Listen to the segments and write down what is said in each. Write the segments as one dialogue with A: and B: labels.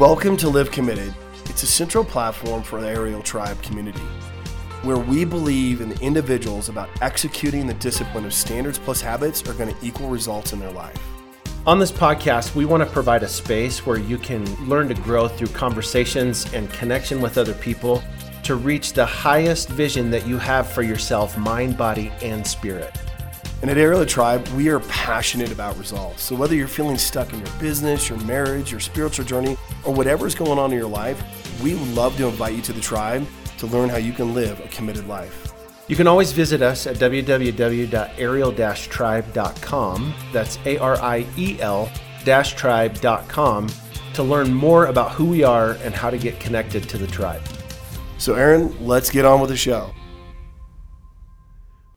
A: Welcome to Live Committed. It's a central platform for the Ariel Tribe community, where we believe in the individuals about executing the discipline of standards plus habits are going to equal results in their life.
B: On this podcast, we want to provide a space where you can learn to grow through conversations and connection with other people to reach the highest vision that you have for yourself, mind, body, and spirit.
A: And at Ariel Tribe, we are passionate about results. So whether you're feeling stuck in your business, your marriage, your spiritual journey, or whatever is going on in your life, we would love to invite you to the tribe to learn how you can live a committed life.
B: You can always visit us at www.ariel-tribe.com. That's A-R-I-E-L tribe.com to learn more about who we are and how to get connected to the tribe.
A: So Aaron, let's get on with the show.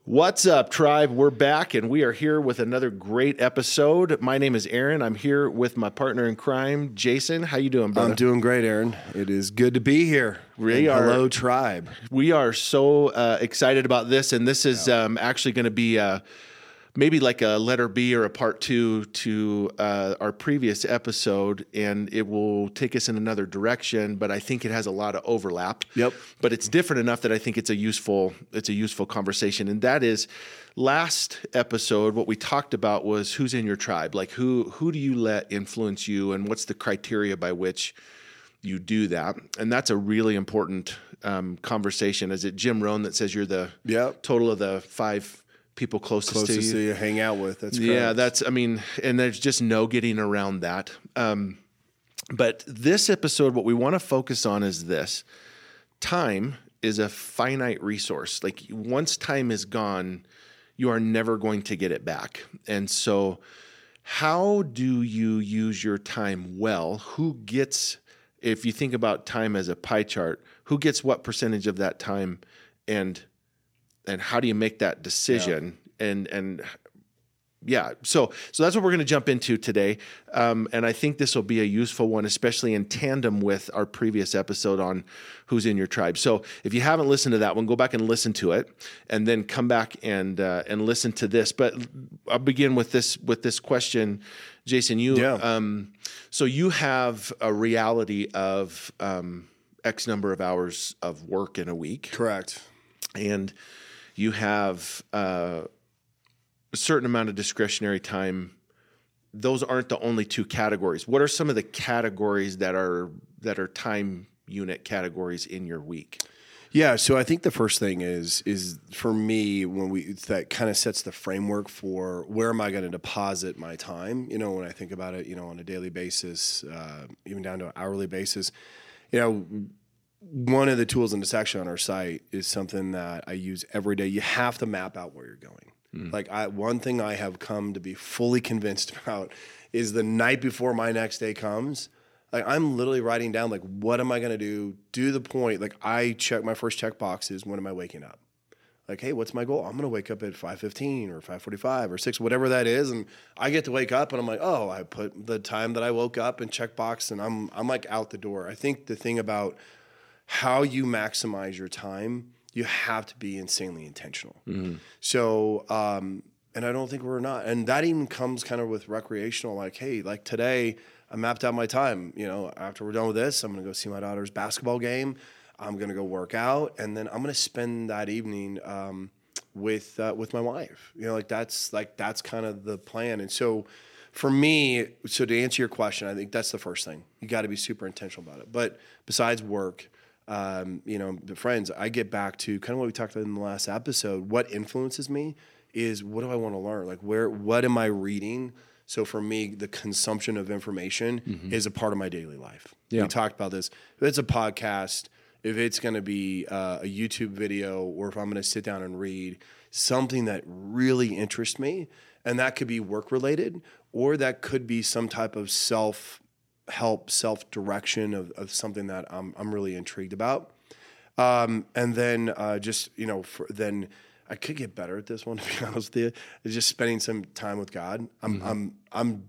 B: What's up, tribe? We're back and we are here with another great episode. My name is Aaron. I'm here with my partner in crime, Jason. How you doing, brother?
C: I'm doing great, Aaron. It is good to be here.
B: We are-
C: hello, tribe.
B: We are so uh, excited about this, and this is um, actually going to be uh, maybe like a letter B or a part two to uh, our previous episode, and it will take us in another direction. But I think it has a lot of overlap.
C: Yep.
B: But it's different enough that I think it's a useful it's a useful conversation, and that is last episode what we talked about was who's in your tribe, like who who do you let influence you, and what's the criteria by which you do that. And that's a really important um, conversation. Is it Jim Rohn that says you're the
C: Yep.
B: total of the five people closest,
C: Closest
B: to
C: to
B: you?
C: you hang out with. That's
B: yeah, that's, I mean, and there's just no getting around that. Um, but this episode, what we want to focus on is this time is a finite resource. Like once time is gone, you are never going to get it back. And so, how do you use your time well? Who gets, if you think about time as a pie chart, who gets what percentage of that time, and and how do you make that decision? And and yeah, so so that's what we're going to jump into today, um, and I think this will be a useful one, especially in tandem with our previous episode on who's in your tribe. So if you haven't listened to that one, go back and listen to it, and then come back and uh, and listen to this. But I'll begin with this with this question, Jason. You
C: Yeah.
B: um, so you have a reality of um, X number of hours of work in a week
C: correct.
B: and you have uh, a certain amount of discretionary time. Those aren't the only two categories. What are some of the categories that are that are time unit categories in your week?
C: Yeah, so I think the first thing is is for me when we that kind of sets the framework for where am I going to deposit my time. You know, when I think about it, you know, on a daily basis, uh, even down to an hourly basis, you know, one of the tools in the section on our site is something that I use every day. You have to map out where you're going. Mm-hmm. Like I, one thing I have come to be fully convinced about is the night before my next day comes, like I'm literally writing down like what am I gonna do? Do the point. Like I check my first check box is when am I waking up? Like, hey, what's my goal? I'm gonna wake up at 5:15 or 5:45 or 6, whatever that is, and I get to wake up and I'm like, oh, I put the time that I woke up and check box, and I'm I'm like out the door. I think the thing about how you maximize your time, you have to be insanely intentional. So, um, and I don't think we're not. And that even comes kind of with recreational, like, hey, like today, I mapped out my time. You know, after we're done with this, I'm going to go see my daughter's basketball game. I'm going to go work out, and then I'm going to spend that evening um, with uh, with my wife. You know, like that's like that's kind of the plan. And so, for me, so to answer your question, I think that's the first thing. You got to be super intentional about it. But besides work, um, you know, the friends, I get back to kind of what we talked about in the last episode. What influences me is what do I want to learn? Like where, what am I reading? So for me, the consumption of information is a part of my daily life.
B: Yeah.
C: We talked about this. If it's a podcast, if it's going to be uh, a YouTube video, or if I'm going to sit down and read something that really interests me, and that could be work related, or that could be some type of self help, self direction of, of something that I'm, I'm really intrigued about. Um, and then uh, just, you know, for, then I could get better at this one, to be honest with you. Is just spending some time with God. I'm, I'm, I'm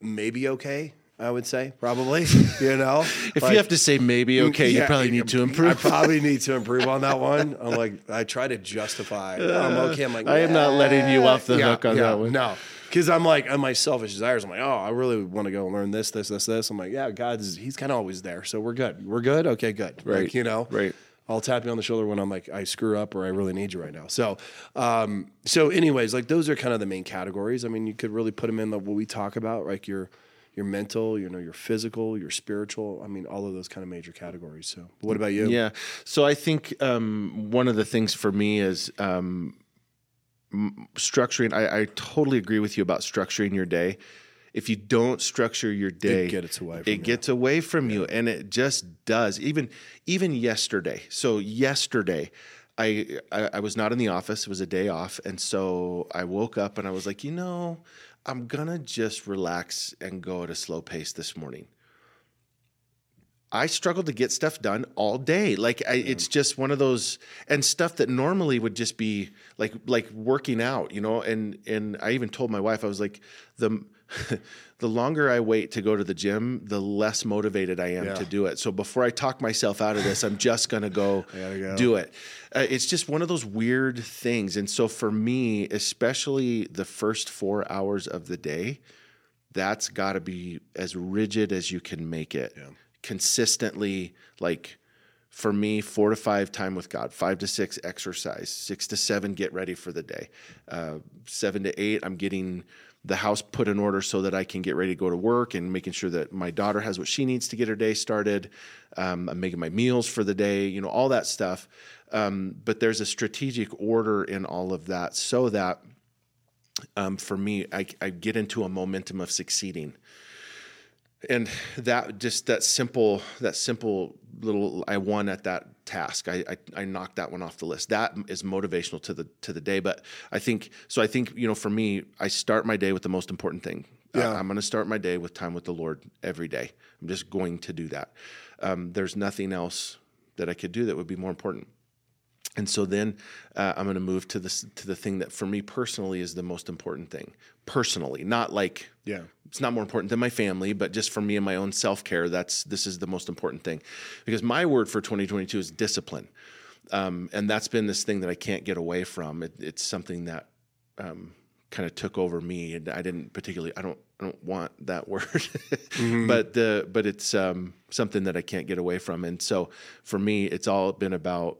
C: maybe okay. I would say probably, you know,
B: if you have to say maybe okay you probably need to improve.
C: I probably need to improve on that one. I'm like, I try to justify. "Oh, I'm okay. I'm like,
B: I am not letting you off the
C: yeah,
B: hook on
C: yeah,
B: that one.
C: No, because I'm like, on my selfish desires, I'm like, oh, I really want to go learn this, this, this, this. I'm like, yeah, God's He's kind of always there, so we're good. We're good. Okay, good.
B: Right.
C: Like, you know,
B: Right.
C: I'll tap you on the shoulder when I'm like, I screw up or I really need you right now. So, um, so anyways, like those are kind of the main categories. I mean, you could really put them in the what we talk about, like your your mental, you know, your physical, your spiritual. I mean, all of those kind of major categories. So, what about you?
B: Yeah. So I think um, one of the things for me is um, structuring. I, I totally agree with you about structuring your day. If you don't structure your day,
C: gets away from
B: it
C: you.
B: gets away from you, and it just does. Even even yesterday. So yesterday. I, I I was not in the office. It was a day off, and so I woke up and I was like, you know, I'm gonna just relax and go at a slow pace this morning. I struggled to get stuff done all day. Like I, it's just one of those and stuff that normally would just be like like working out, you know. And and I even told my wife I was like the the longer I wait to go to the gym, the less motivated I am
C: Yeah.
B: to do it. So before I talk myself out of this, I'm just gonna go,
C: go.
B: do it. Uh, it's just one of those weird things. And so for me, especially the first four hours of the day, that's got to be as rigid as you can make it. Consistently, like for me, four to five time with God, five to six exercise, six to seven get ready for the day, uh, seven to eight I'm getting the house put in order so that I can get ready to go to work and making sure that my daughter has what she needs to get her day started. Um, I'm making my meals for the day, you know, all that stuff. Um, but there's a strategic order in all of that so that um, for me, I, I get into a momentum of succeeding. And that just that simple that simple little I won at that task. I, I I knocked that one off the list. That is motivational to the to the day. But I think so. I think you know for me, I start my day with the most important thing.
C: Yeah.
B: I'm going to start my day with time with the Lord every day. I'm just going to do that. Um, there's nothing else that I could do that would be more important. And so then uh, I'm going to move to this to the thing that for me personally is the most important thing. Personally, not like
C: Yeah.
B: it's not more important than my family, but just for me and my own self care, that's this is the most important thing. Because my word for 2022 is discipline, um, and that's been this thing that I can't get away from. It, it's something that um, kind of took over me, and I didn't particularly. I don't. I don't want that word, but the but it's um, something that I can't get away from. And so for me, it's all been about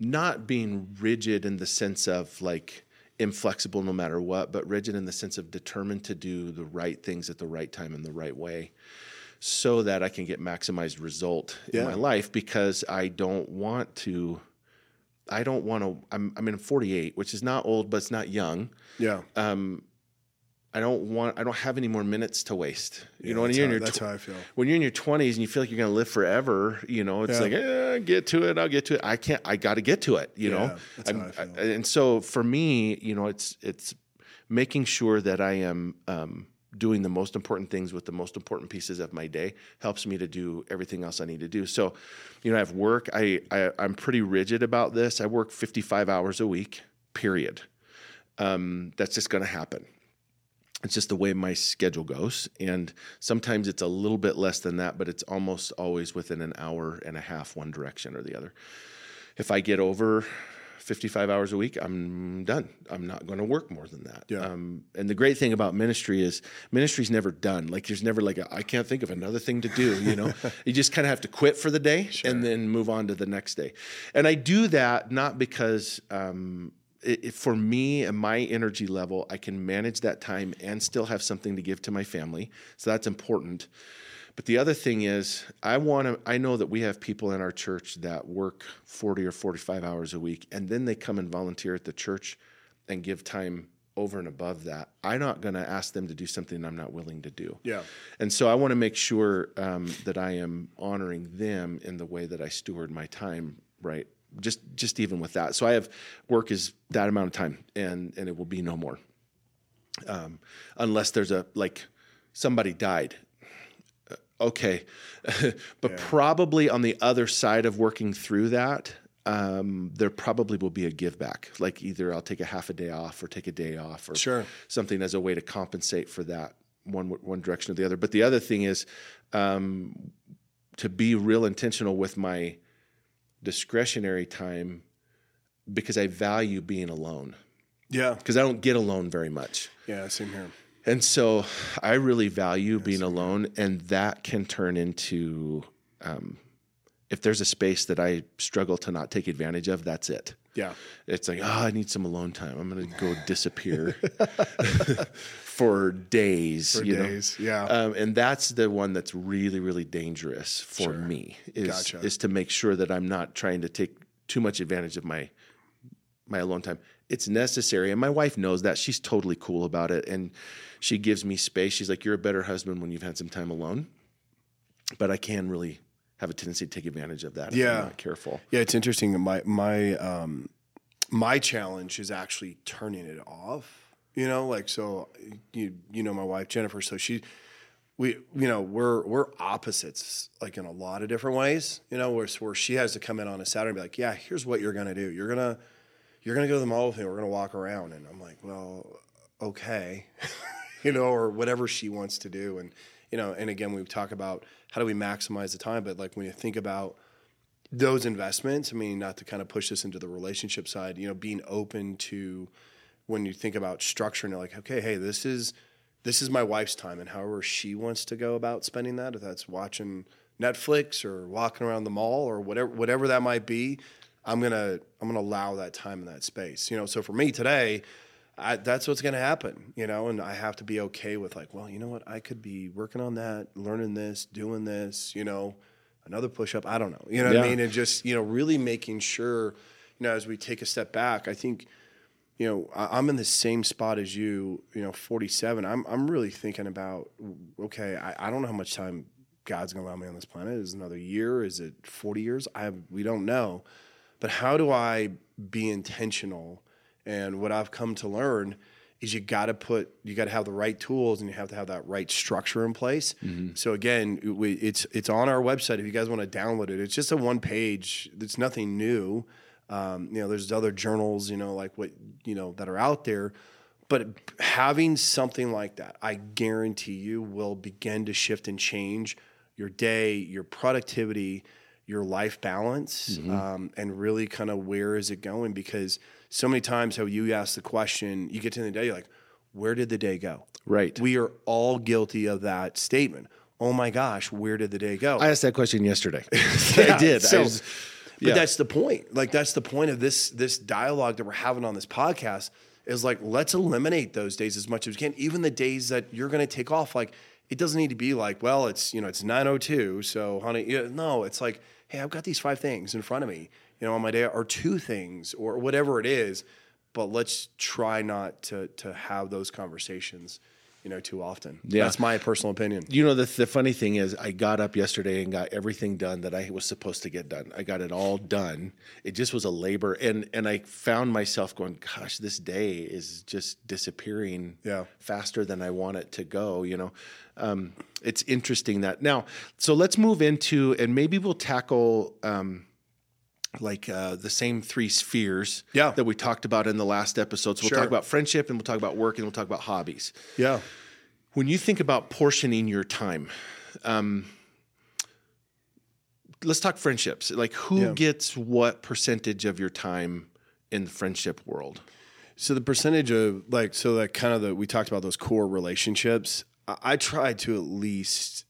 B: not being rigid in the sense of like inflexible no matter what, but rigid in the sense of determined to do the right things at the right time in the right way so that I can get maximized result in my life because I don't want to I don't want to I'm I'm in 48, which is not old but it's not young.
C: Yeah.
B: Um I don't want I don't have any more minutes to waste. You
C: Yeah,
B: know, when you're in your
C: that's
B: tw-
C: how I feel.
B: when you're in your 20s and you feel like you're going to live forever, you know, it's
C: Yeah.
B: like, eh, get to it, I'll get to it. I can't, I got to get to it, you know?
C: That's how I feel.
B: and so for me, you know, it's, it's making sure that I am, um, doing the most important things with the most important pieces of my day helps me to do everything else I need to do. So, you know, I have work. I, I I'm pretty rigid about this. I work 55 hours a week, period. Um, that's just going to happen it's just the way my schedule goes and sometimes it's a little bit less than that but it's almost always within an hour and a half one direction or the other. If i get over 55 hours a week i'm done. I'm not going to work more than that.
C: Yeah.
B: um, and the great thing about ministry is ministry's never done. Like there's never like I i can't think of another thing to do you know? You just kind of have to quit for the day and then move on to the next day. And i do that not because um, it, it- for me and my energy level, I can manage that time and still have something to give to my family. So that's important. But the other thing is, I want to. I know that we have people in our church that work forty or forty-five hours a week, and then they come and volunteer at the church and give time over and above that. I'm not going to ask them to do something I'm not willing to do.
C: Yeah.
B: And so I want to make sure um, that I am honoring them in the way that I steward my time, right? Just just even with that. So I have work is that amount of time, and and it will be no more, um, unless there's a like somebody died. Uh, Okay, but probably on the other side of working through that, um, there probably will be a give back. Like either I'll take a half a day off or take a day off or
C: Sure.
B: something as a way to compensate for that one one direction or the other. But the other thing is um, to be real intentional with my discretionary time because I value being alone.
C: Yeah.
B: because I don't get alone very much.
C: Yeah. Same here.
B: And so I really value being alone, and that can turn into um, if there's a space that I struggle to not take advantage of, that's it.
C: Yeah.
B: It's like, oh, I need some alone time. I'm going to go disappear for days.
C: For
B: you know?
C: yeah.
B: Um, and that's the one that's really, really dangerous for me is,
C: Gotcha.
B: is to make sure that I'm not trying to take too much advantage of my my alone time. It's necessary, and my wife knows that. She's totally cool about it, and she gives me space. She's like, "You're a better husband when you've had some time alone," but I can really have a tendency to take advantage of that if
C: Yeah.
B: Not careful.
C: Yeah, it's interesting. My my um, my challenge is actually turning it off. You know, like so you you know my wife Jennifer, so she we you know we're we're opposites like in a lot of different ways. You know, where where she has to come in on a Saturday and be like, yeah, here's what you're gonna do. You're gonna you're gonna go to the mall with me. We're gonna walk around, and I'm like, well, okay, you know, or whatever she wants to do, and you know, and again, we talk about how do we maximize the time, but like when you think about those investments, I mean, not to kind of push this into the relationship side, you know, being open to when you think about structure and like, okay, hey, this is this is my wife's time and however she wants to go about spending that, if that's watching Netflix or walking around the mall or whatever whatever that might be, I'm gonna I'm gonna allow that time in that space. You know, so for me today, I, that's what's going to happen, you know, and I have to be okay with like, well, you know what, I could be working on that, learning this, doing this, you know, another push up. I don't know, you know what I mean, and just you know, really making sure, you know, as we take a step back, I think, you know, I, I'm in the same spot as you, you know, 47. I'm I'm really thinking about, okay, I, I don't know how much time God's going to allow me on this planet. Is it another year? Is it 40 years? I we don't know, but how do I be intentional? And what I've come to learn is you got to put you got to have the right tools and you have to have that right structure in place. So again, we, it's it's on our website if you guys want to download it. It's just a one page. It's nothing new. Um, you know, there's other journals, you know, like what you know that are out there. But having something like that, I guarantee you will begin to shift and change your day, your productivity, your life balance, um, and really kind of where is it going? Because so many times, how you ask the question, you get to the end of the day, you're like, where did the day go?
B: Right.
C: We are all guilty of that statement. Oh my gosh, where did the day go?
B: I asked that question yesterday.
C: Yeah,
B: I did.
C: So,
B: I was-
C: but
B: yeah.
C: that's the point. Like that's the point of this this dialogue that we're having on this podcast is like let's eliminate those days as much as we can. Even the days that you're going to take off. Like it doesn't need to be like, well, it's you know it's 9:02, so honey, yeah, no, it's like, hey, I've got these five things in front of me, you know, on my day, or two things, or whatever it is. But let's try not to to have those conversations, you know, too often.
B: Yeah.
C: that's my personal opinion.
B: You know, the, the funny thing is, I got up yesterday and got everything done that I was supposed to get done. I got it all done. It just was a labor, and and I found myself going, "Gosh, this day is just disappearing
C: Yeah.
B: faster than I want it to go." You know, um, it's interesting that now. So let's move into, and maybe we'll tackle. Um, like uh, the same three spheres
C: Yeah.
B: that we talked about in the last episode. So we'll
C: Sure.
B: talk about friendship and we'll talk about work and we'll talk about hobbies
C: Yeah.
B: when you think about portioning your time um, let's talk friendships like who
C: Yeah.
B: gets what percentage of your time in the friendship world
C: So the percentage of like so that kind of the we talked about those core relationships. I, I try to at least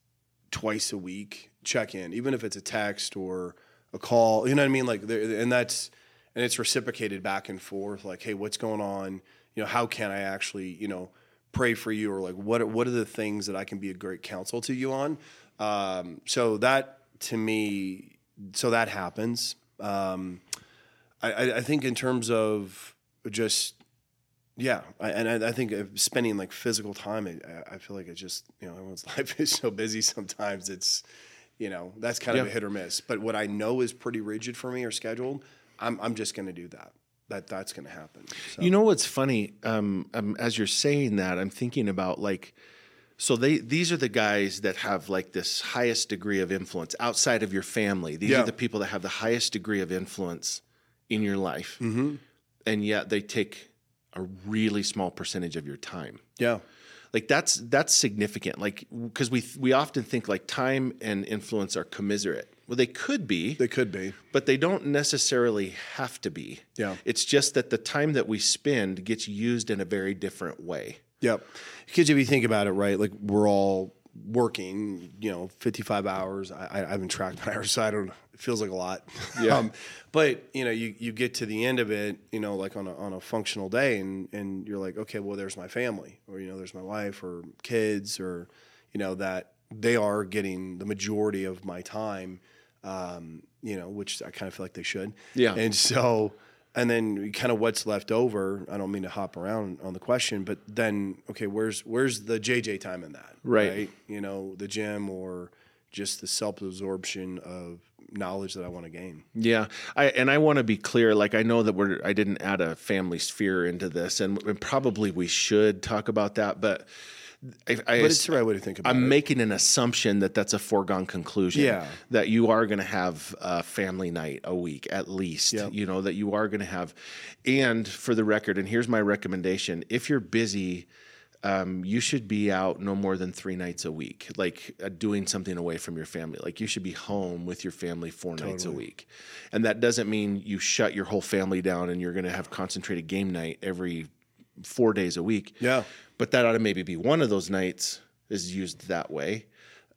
C: twice a week check in, even if it's a text or a call. You know what I mean? Like, and that's and it's reciprocated back and forth. Like, hey, what's going on? You know, how can I actually you know pray for you or like what what are the things that I can be a great counsel to you on? Um, so that to me, so that happens. Um, I, I, I think in terms of just yeah, I, and I, I think spending like physical time, I, I feel like it's just you know everyone's life is so busy. Sometimes it's you know that's kind of a hit or miss. But what I know is pretty rigid for me or scheduled, I'm I'm just going to do that. That that's going to happen. So,
B: you know what's funny um, um, as you're saying that i'm thinking about like so they these are the guys that have like this highest degree of influence outside of your family these
C: Yeah.
B: are the people that have the highest degree of influence in your life
C: Mm-hmm.
B: and yet they take a really small percentage of your time
C: yeah,
B: like that's that's significant like because we we often think like time and influence are commiserate Well, they could be,
C: They could be.
B: but they don't necessarily have to be.
C: Yeah.
B: It's just that the time that we spend gets used in a very different way.
C: Yep. Because if you think about it, right, like we're all working, you know, 55 hours. I, I haven't tracked my hours, so I don't know. It feels like a lot.
B: Yeah.
C: but, you know, you, you get to the end of it, you know, like on a, on a functional day and, and you're like, okay, well, there's my family or, you know, there's my wife or kids or, you know, that they are getting the majority of my time, um, you know, which I kind of feel like they should.
B: Yeah.
C: And so, and then kind of what's left over. I don't mean to hop around on the question, but then okay, where's where's the JJ time in that?
B: Right.
C: You know, the gym or just the self absorption of knowledge that I want to gain.
B: Yeah, I and I want to be clear. Like I know that we're I didn't add a family sphere into this, and, and probably we should talk about that, but. I, I,
C: But it's the right way to think about
B: I'm
C: it.
B: making an assumption that that's a foregone conclusion.
C: Yeah.
B: That you are going to have a family night a week at least.
C: Yep.
B: You know, that you are going to have. And for the record, and here's my recommendation if you're busy, um, you should be out no more than three nights a week, like uh, doing something away from your family. Like you should be home with your family four nights a week. And that doesn't mean you shut your whole family down and you're going to have concentrated game night every four days a week.
C: Yeah.
B: But that ought to maybe be one of those nights is used that way.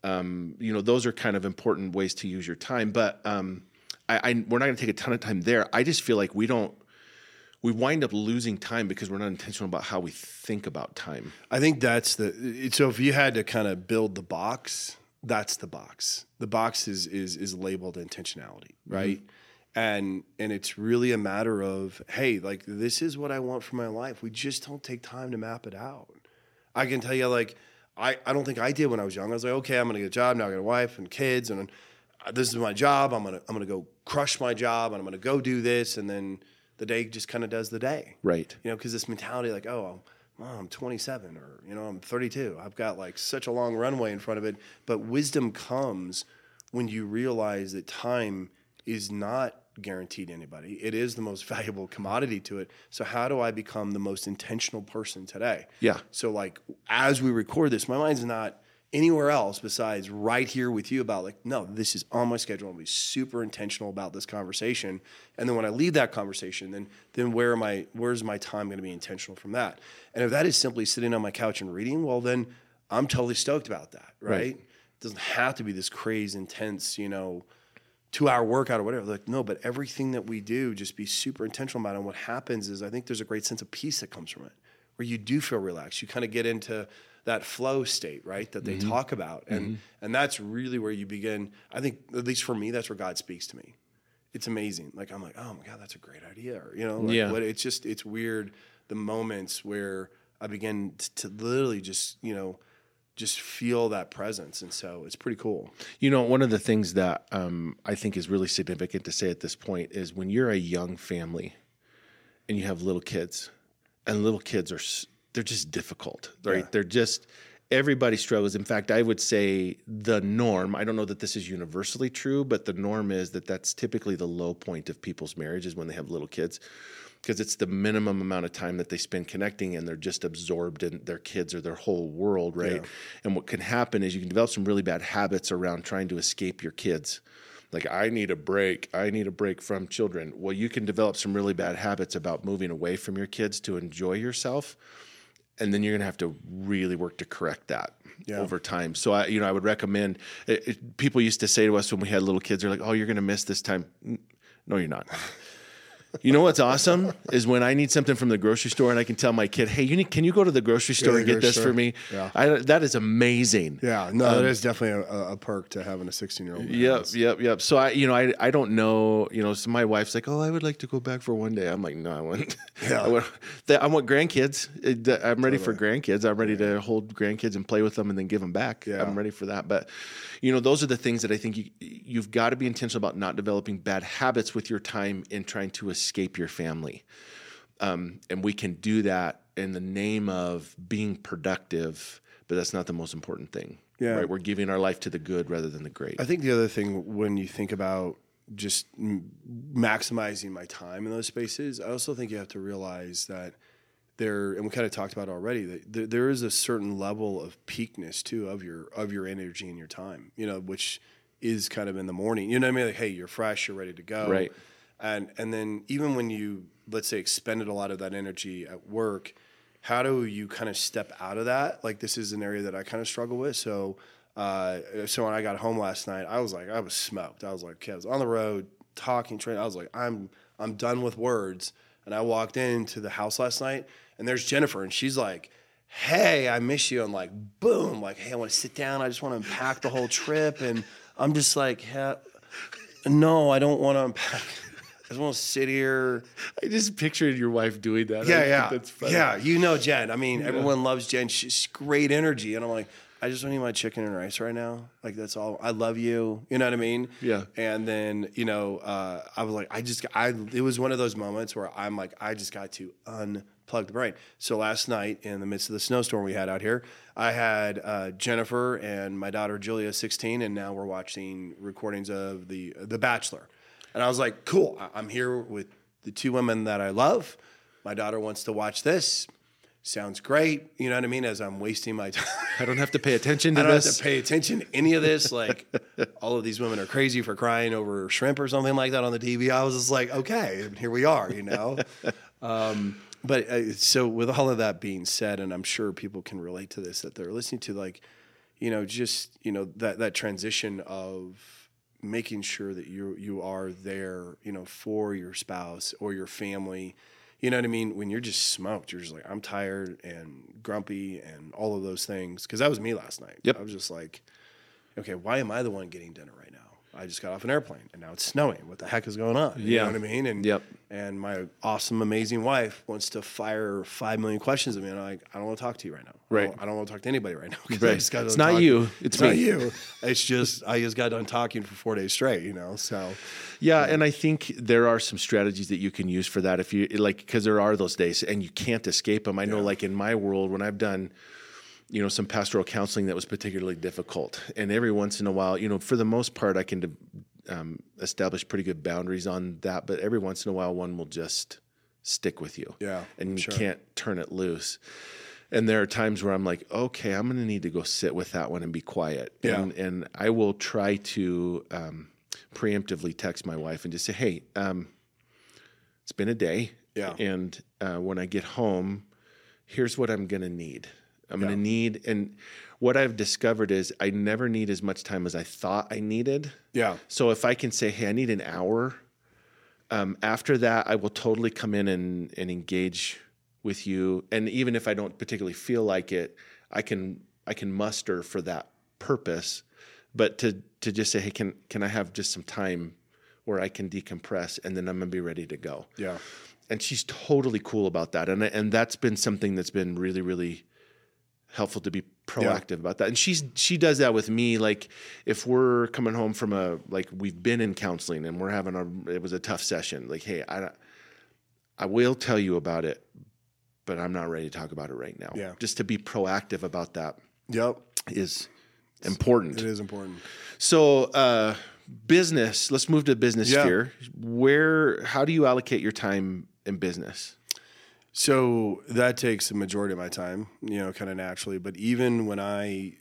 B: Um, you know, those are kind of important ways to use your time. But um, I, I, we're not going to take a ton of time there. I just feel like we don't. We wind up losing time because we're not intentional about how we think about time.
C: I think that's the so if you had to kind of build the box, that's the box. The box is is is labeled intentionality, right? And and it's really a matter of hey, like this is what I want for my life. We just don't take time to map it out. I can tell you, like I I don't think I did when I was young. I was like, okay, I'm gonna get a job now. I got a wife and kids, and this is my job. I'm gonna I'm gonna go crush my job, and I'm gonna go do this, and then the day just kind of does the day
B: Right.
C: you know, because this mentality like, oh, well, oh, I'm 27 or, you know, I'm 32. I've got like such a long runway in front of it. But wisdom comes when you realize that time is not guaranteed to anybody. It is the most valuable commodity to it. So how do I become the most intentional person today?
B: Yeah.
C: So like as we record this, my mind's not anywhere else besides right here with you about like, no, this is on my schedule. I'll be super intentional about this conversation. And then when I leave that conversation, then then where am I where's my time going to be intentional from that? And if that is simply sitting on my couch and reading, well then I'm totally stoked about that, right?
B: Right.
C: It doesn't have to be this crazy intense, you know, two hour workout or whatever. Like, no, but everything that we do, just be super intentional about it. And what happens is I think there's a great sense of peace that comes from it, where you do feel relaxed. You kind of get into that flow state, right? That they mm-hmm. talk about. And mm-hmm. and that's really where you begin. I think, at least for me, that's where God speaks to me. It's amazing. Like I'm like, oh my God, that's a great idea. Or, you know, like
B: Yeah.
C: what it's just it's weird the moments where I begin to literally just, you know, just feel that presence. And so it's pretty cool.
B: You know, one of the things that um, I think is really significant to say at this point is when you're a young family and you have little kids, and little kids are, they're just difficult, right?
C: Yeah.
B: They're just everybody struggles. In fact, I would say the norm. I don't know that this is universally true, but the norm is that that's typically the low point of people's marriages when they have little kids. Because it's the minimum amount of time that they spend connecting, and they're just absorbed in their kids or their whole world, right?
C: Yeah.
B: And what can happen is you can develop some really bad habits around trying to escape your kids. Like, I need a break. I need a break from children. Well, you can develop some really bad habits about moving away from your kids to enjoy yourself. And then you're going to have to really work to correct that
C: Yeah.
B: over time. So, I, you know, I would recommend it, it- people used to say to us when we had little kids, they're like, oh, you're going to miss this time. No, you're not. You know what's awesome is when I need something from the grocery store and I can tell my kid, "Hey, you need, can you go to the grocery store
C: the
B: and get this
C: store.
B: for me?"
C: Yeah.
B: I, that is amazing.
C: Yeah, no, that is definitely a, a perk to having a 16 year old.
B: Yep, yep, yep. So I, you know, I, I don't know, you know. So my wife's like, "Oh, I would like to go back for one day." I'm like, "No, I wouldn't.
C: Yeah.
B: I, want, I want grandkids. Uh, I'm ready for grandkids. I'm ready to hold grandkids and play with them and then give them back.
C: Yeah.
B: I'm ready for that." But, you know, those are the things that I think you you've got to be intentional about not developing bad habits with your time in trying to escape your family. Um, and we can do that in the name of being productive, but that's not the most important thing.
C: Yeah.
B: Right? We're giving our life to the good rather than the great.
C: I think the other thing when you think about just m- maximizing my time in those spaces, I also think you have to realize that there, and we kind of talked about already, that there, there is a certain level of peakness too of your of your energy and your time. You know, which is kind of in the morning. You know what I mean? Like, hey, you're fresh, you're ready to go.
B: Right.
C: And and then even when you let's say expended a lot of that energy at work, how do you kind of step out of that? Like this is an area that I kind of struggle with. So uh, so when I got home last night, I was like, I was smoked. I was like, okay, I was on the road talking, training. I was like, I'm I'm done with words. And I walked into the house last night, and there's Jennifer, and she's like, Hey, I miss you. I'm like, boom, like, hey, I want to sit down. I just want to unpack the whole trip, and I'm just like, hey, no, I don't want to unpack. I just want to sit here.
B: I just pictured your wife doing that.
C: Yeah,
B: I
C: yeah,
B: That's funny.
C: yeah. You know Jen. I mean, everyone loves Jen. She's great energy, and I'm like, I just want to eat my chicken and rice right now. Like that's all. I love you. You know what I mean?
B: Yeah.
C: And then you know, uh, I was like, I just, I. It was one of those moments where I'm like, I just got to unplug the brain. So last night, in the midst of the snowstorm we had out here, I had uh, Jennifer and my daughter Julia, 16, and now we're watching recordings of the The Bachelor. And I was like, cool. I'm here with the two women that I love. My daughter wants to watch this. Sounds great. You know what I mean? As I'm wasting my time.
B: I don't have to pay attention to this.
C: I don't
B: this.
C: have to pay attention to any of this. Like, all of these women are crazy for crying over shrimp or something like that on the TV. I was just like, okay, here we are, you know? um, but uh, so, with all of that being said, and I'm sure people can relate to this, that they're listening to, like, you know, just, you know, that, that transition of making sure that you you are there, you know, for your spouse or your family. You know what I mean? When you're just smoked, you're just like, I'm tired and grumpy and all of those things. Because that was me last night.
B: Yep.
C: I was just like, okay, why am I the one getting dinner right now? I just got off an airplane and now it's snowing. What the heck is going on? You
B: Yeah.
C: know what I mean? And
B: Yep.
C: and my awesome, amazing wife wants to fire five million questions at me, and I'm like, I don't want to talk to you right now. I
B: Right.
C: don't, I don't want to talk to anybody right now.
B: Right. It's not
C: talking-
B: you. It's
C: not
B: me.
C: you. It's just I just got done talking for four days straight. You know, so
B: Yeah, and I think there are some strategies that you can use for that if you like because there are those days and you can't escape them. I know like in my world when I've done you know some pastoral counseling that was particularly difficult and every once in a while, you know, for the most part I can um, establish pretty good boundaries on that, but every once in a while one will just stick with you.
C: Yeah,
B: And you
C: sure.
B: can't turn it loose. And there are times where I'm like, okay, I'm going to need to go sit with that one and be quiet.
C: Yeah.
B: And, and I will try to um, preemptively text my wife and just say, hey, um, it's been a day.
C: Yeah.
B: And uh, when I get home, here's what I'm going to need. I'm going to need, and what I've discovered is I never need as much time as I thought I needed.
C: yeah,
B: So if I can say, hey, I need an hour, um, after that, I will totally come in and, and engage with you. And even if I don't particularly feel like it, I can I can muster for that purpose. But to to just say, hey, can can I have just some time where I can decompress and then I'm gonna be ready to go.
C: yeah,
B: And she's totally cool about that. And and that's been something that's been really, really helpful to be proactive about that. And she's she does that with me. Like if we're coming home from a like we've been in counseling and we're having a it was a tough session. Like hey, I I will tell you about it, but I'm not ready to talk about it right now.
C: Yeah.
B: Just to be proactive about that
C: yep.
B: is important.
C: It is important.
B: So, uh, business. Let's move to business
C: Yeah.
B: sphere. Where? How do you allocate your time in business?
C: So that takes the majority of my time, you know, kind of naturally. But even when I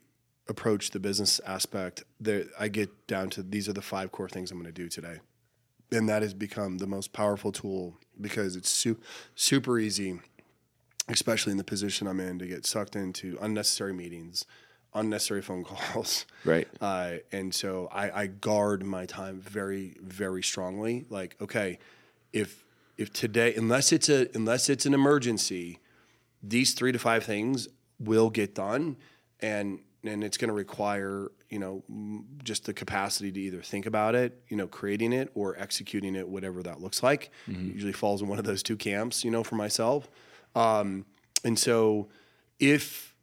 C: approach the business aspect, there I get down to these are the five core things I'm going to do today, and that has become the most powerful tool because it's su- super easy, especially in the position I'm in, to get sucked into unnecessary meetings, unnecessary phone calls.
B: Right.
C: Uh, and so I, I guard my time very, very strongly. Like, okay, if if today, unless it's a unless it's an emergency, these three to five things will get done, and and it's going to require you know just the capacity to either think about it, you know, creating it or executing it, whatever that looks like. Usually falls in one of those two camps, you know, for myself. Um, and so if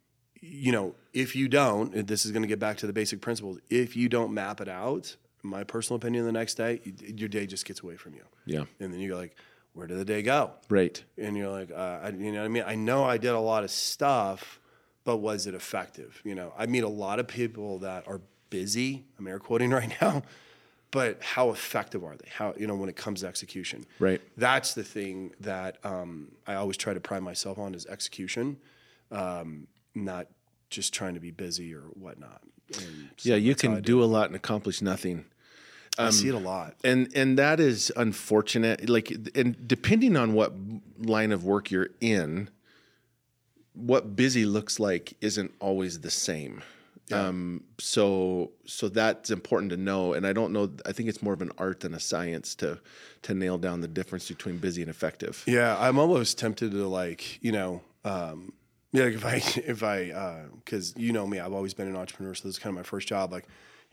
C: you know, if you don't, this is going to get back to the basic principles. If you don't map it out, my personal opinion, the next day, your day just gets away from you,
B: Yeah.
C: and then you go like, "Where did the day go?"
B: Right.
C: And you're like, uh, I, "You know what I mean? I know I did a lot of stuff, but was it effective?" You know, I meet a lot of people that are busy. I'm air quoting right now, but how effective are they? How you know when it comes to execution?
B: Right.
C: That's the thing that um, I always try to pride myself on is execution, um, not just trying to be busy or whatnot. So
B: Yeah, you
C: that's how I
B: can
C: do
B: do a lot and accomplish nothing.
C: I see it a lot.
B: and and that is unfortunate like and depending on what line of work you're in what busy looks like isn't always the same um so so that's important to know and i don't know i think it's more of an art than a science to to nail down the difference between busy and effective
C: Yeah, I'm almost tempted to like, you know, um, yeah, like if I if I because you know me, I've always been an entrepreneur, so this is kind of my first job. Like,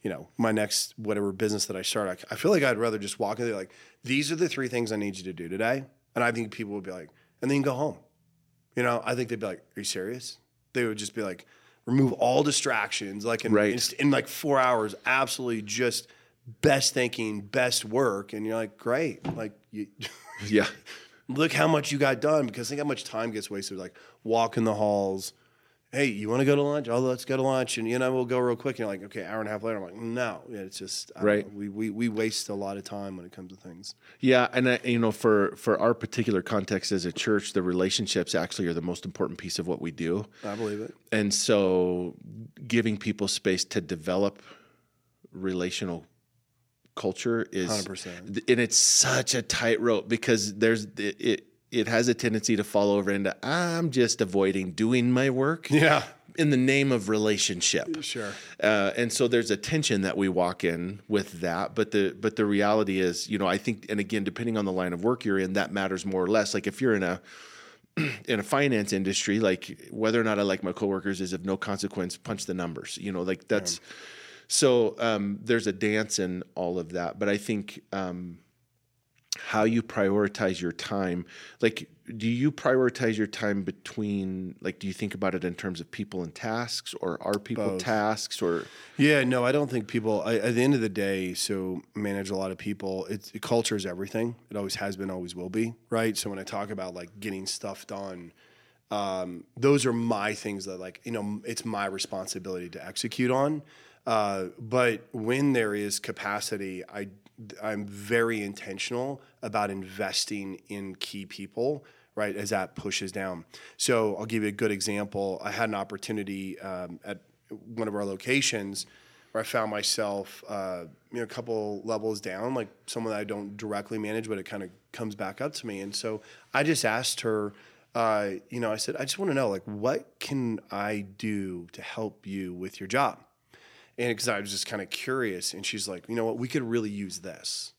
C: you know, my next whatever business that I start, I, I feel like I'd rather just walk in there like, these are the three things I need you to do today, and I think people would be like, and then go home. You know, I think they'd be like, "Are you serious?" They would just be like, remove all distractions, like in,
B: Right.
C: in, in like four hours, absolutely just best thinking, best work, and you're like, great, like you.
B: yeah
C: look how much you got done because think how much time gets wasted like walking the halls hey you want to go to lunch oh let's go to lunch and you know we'll go real quick and you're like okay hour and a half later i'm like no yeah, it's just I
B: Right.
C: know. we, we we waste a lot of time when it comes to things
B: Yeah, and I, you know, for for our particular context as a church, the relationships actually are the most important piece of what we do.
C: i believe it
B: And so giving people space to develop relational culture is
C: 100%.
B: and it's such a tightrope because there's it, it it has a tendency to fall over into I'm just avoiding doing my work
C: yeah
B: in the name of relationship.
C: sure
B: Uh, and so there's a tension that we walk in with that, but the but the reality is, you know, I think, and again, depending on the line of work you're in, that matters more or less. Like if you're in a in a finance industry, like whether or not I like my coworkers is of no consequence. Punch the numbers, you know, like that's. So um, there's a dance in all of that, but I think um, how you prioritize your time, like, do you prioritize your time between, like, do you think about it in terms of people and tasks, or are people
C: Both.
B: tasks, or
C: Yeah, no, I don't think people. I, at the end of the day, so manage a lot of people. It's culture is everything. It always has been, always will be, right? So when I talk about like getting stuff done, um, those are my things that like you know it's my responsibility to execute on. Uh, but when there is capacity, I I'm very intentional about investing in key people right as that pushes down. So I'll give you a good example. I had an opportunity um, at one of our locations where I found myself, uh, you know, a couple levels down, like someone that I don't directly manage, but it kind of comes back up to me. And so I just asked her, uh, you know, I said, I just want to know, like, what can I do to help you with your job? And because I was just kind of curious, and she's like, you know what, we could really use this.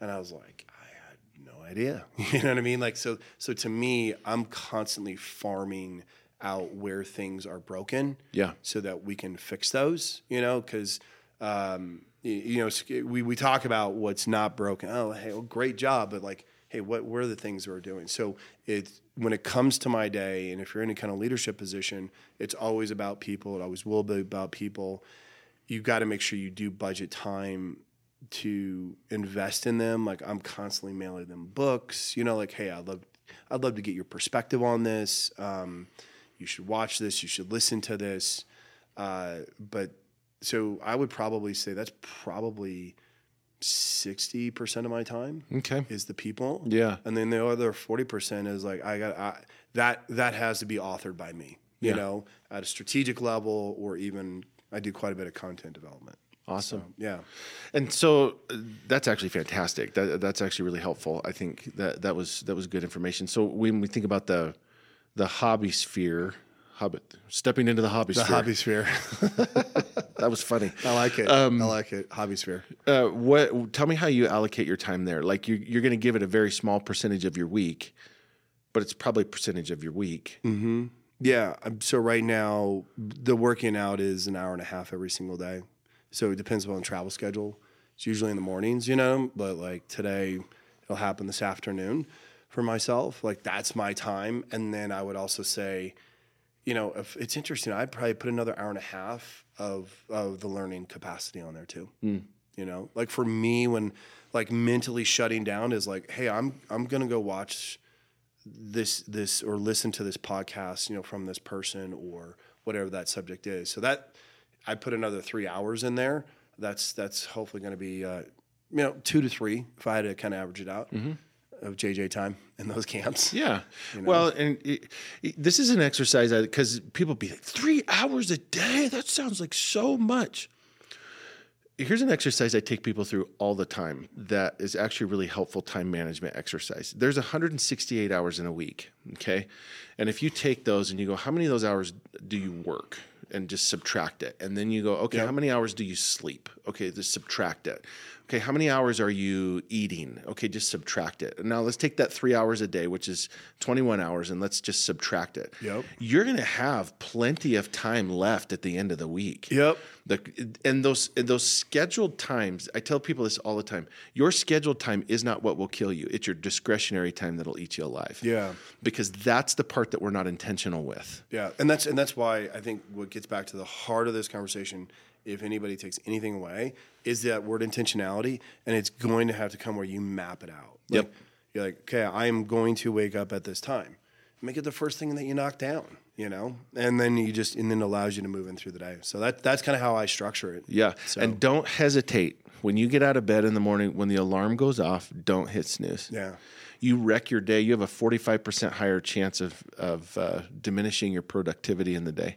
C: And I was like, I had no idea. You know what I mean? Like, so, so to me, I'm constantly farming out where things are broken
B: yeah,
C: so that we can fix those, you know, because, um, you know, we, we talk about what's not broken. Oh, hey, well, great job. But like, hey, what, are the things we're doing? So it's, when it comes to my day, and if you're in any kind of leadership position, it's always about people. It always will be about people. You've got to make sure you do budget time to invest in them. Like I'm constantly mailing them books, you know, like, hey, I'd love, I'd love to get your perspective on this. Um, you should watch this. You should listen to this. Uh, but so I would probably say that's probably sixty percent of my time
B: okay,
C: is the people.
B: yeah,
C: And then the other forty percent is like I got I, that that has to be authored by me. You
B: Yeah.
C: know, at a strategic level, or even I do quite a bit of content development.
B: awesome.
C: So, yeah.
B: And so uh, that's actually fantastic. That, that's actually really helpful. I think that that was that was good information. So when we think about the the hobby sphere, hobby, stepping into the hobby
C: The
B: sphere,
C: hobby sphere.
B: that was funny.
C: I like it.
B: Um,
C: I like it. Hobby sphere.
B: Uh, what? Tell me how you allocate your time there. Like you, you're going to give it a very small percentage of your week, but it's probably percentage of your week.
C: Mm-hmm. Yeah. um, So right now, the working out is an hour and a half every single day. So it depends on travel schedule. It's usually in the mornings, you know, but like today, it'll happen this afternoon for myself. Like that's my time. And then I would also say, you know, if it's interesting, I'd probably put another hour and a half of of the learning capacity on there too. You know, like for me, when like mentally shutting down is like, hey, I'm I'm gonna go watch this this or listen to this podcast, you know, from this person or whatever that subject is. So that I put another three hours in there. That's that's hopefully going to be uh, you know two to three if I had to kind of average it out. of JJ time in those camps.
B: Yeah. Well, and it, it- this is an exercise because people be like, three hours a day? That sounds like so much. Here's an exercise I take people through all the time that is actually a really helpful time management exercise. There's 168 hours in a week. Okay. And if you take those and you go, how many of those hours do you work? And just subtract it. And then you go, okay, how many hours do you sleep? Okay, just subtract it. Okay, how many hours are you eating? Okay, just subtract it. Now let's take that three hours a day, which is 21 hours, and let's just subtract it.
C: Yep.
B: You're going to have plenty of time left at the end of the week.
C: Yep.
B: The, and those and those scheduled times, I tell people this all the time. Your scheduled time is not what will kill you. It's your discretionary time that'll eat you alive.
C: Yeah.
B: Because that's the part that we're not intentional with.
C: Yeah, and that's and that's why I think what gets back to the heart of this conversation, if anybody takes anything away, is that word intentionality, and it's going to have to come where you map it out. Like,
B: Yep.
C: You're like, okay, I am going to wake up at this time. Make it the first thing that you knock down, you know, and then you just and then it allows you to move in through the day. So that that's kind of how I structure it.
B: Yeah.
C: So-
B: And don't hesitate. When you get out of bed in the morning, when the alarm goes off, don't hit snooze.
C: Yeah.
B: You wreck your day. You have a 45% higher chance of, of uh, diminishing your productivity in the day.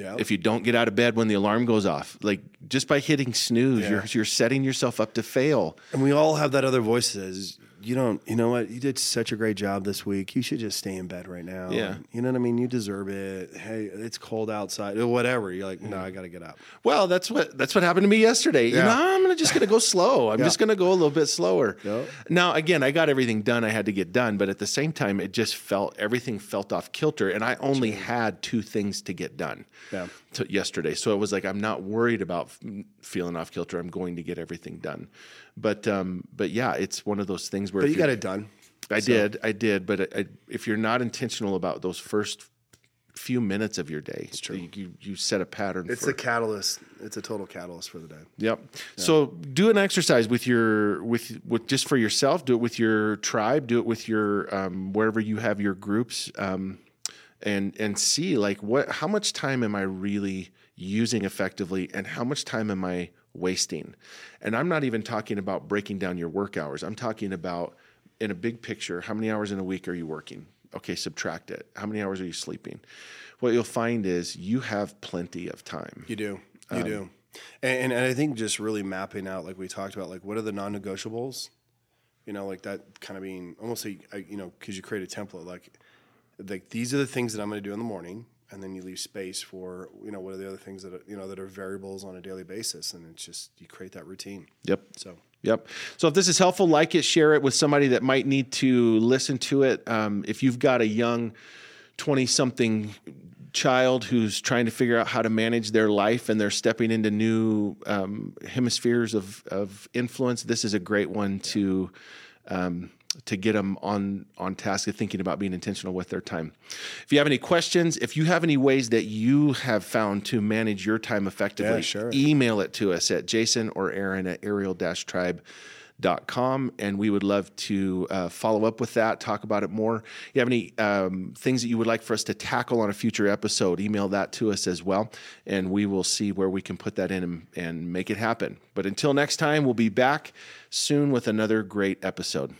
C: Yeah.
B: If you don't get out of bed when the alarm goes off, like just by hitting snooze,
C: Yeah.
B: you're, you're setting yourself up to fail.
C: And we all have that other voice that says, you don't, you know what, you did such a great job this week. You should just stay in bed right now.
B: Yeah.
C: You know what I mean? You deserve it. Hey, it's cold outside or whatever. You're like, no,
B: Mm.
C: I got to get up.
B: Well, that's what that's what happened to me yesterday. You
C: Yeah.
B: know, I'm gonna just gonna go slow. I'm
C: Yeah.
B: just gonna go a little bit slower.
C: Yep.
B: Now, again, I got everything done I had to get done, but at the same time, it just felt everything felt off kilter, and I only had two things to get done.
C: Yeah.
B: To yesterday, so it was like I'm not worried about feeling off kilter. I'm going to get everything done. But um, but yeah, it's one of those things where
C: But you got it done.
B: I did, I did, but I, I, if you're not intentional about those first few minutes of your day, it's you, you, you set a pattern.
C: It's
B: for,
C: the catalyst. It's a total catalyst for the day.
B: Yep. So do an exercise with your with with just for yourself. Do it with your tribe. Do it with your um, wherever you have your groups, um, and and see like what how much time am I really using effectively, and how much time am I wasting? And I'm not even talking about breaking down your work hours. I'm talking about in a big picture. How many hours in a week are you working? Okay, subtract it. How many hours are you sleeping? What you'll find is you have plenty of time.
C: You do. You um, do. And, and I think just really mapping out, like we talked about, like what are the non-negotiables? You know, like that kind of being almost like you know, because you create a template, like like these are the things that I'm going to do in the morning, and then you leave space for you know what are the other things that are, you know that are variables on a daily basis, and it's just you create that routine.
B: Yep.
C: So
B: Yep. So if this is helpful, like it, share it with somebody that might need to listen to it. Um, if you've got a young 20 something child who's trying to figure out how to manage their life and they're stepping into new um, hemispheres of, of influence, this is a great one to. Um, to get them on on task of thinking about being intentional with their time. If you have any questions, if you have any ways that you have found to manage your time effectively,
C: Yeah, sure.
B: email it to us at jason or aaron at ariel-tribe.com and we would love to uh, follow up with that talk about it more you have any um, things that you would like for us to tackle on a future episode email that to us as well and we will see where we can put that in and, and make it happen but until next time we'll be back soon with another great episode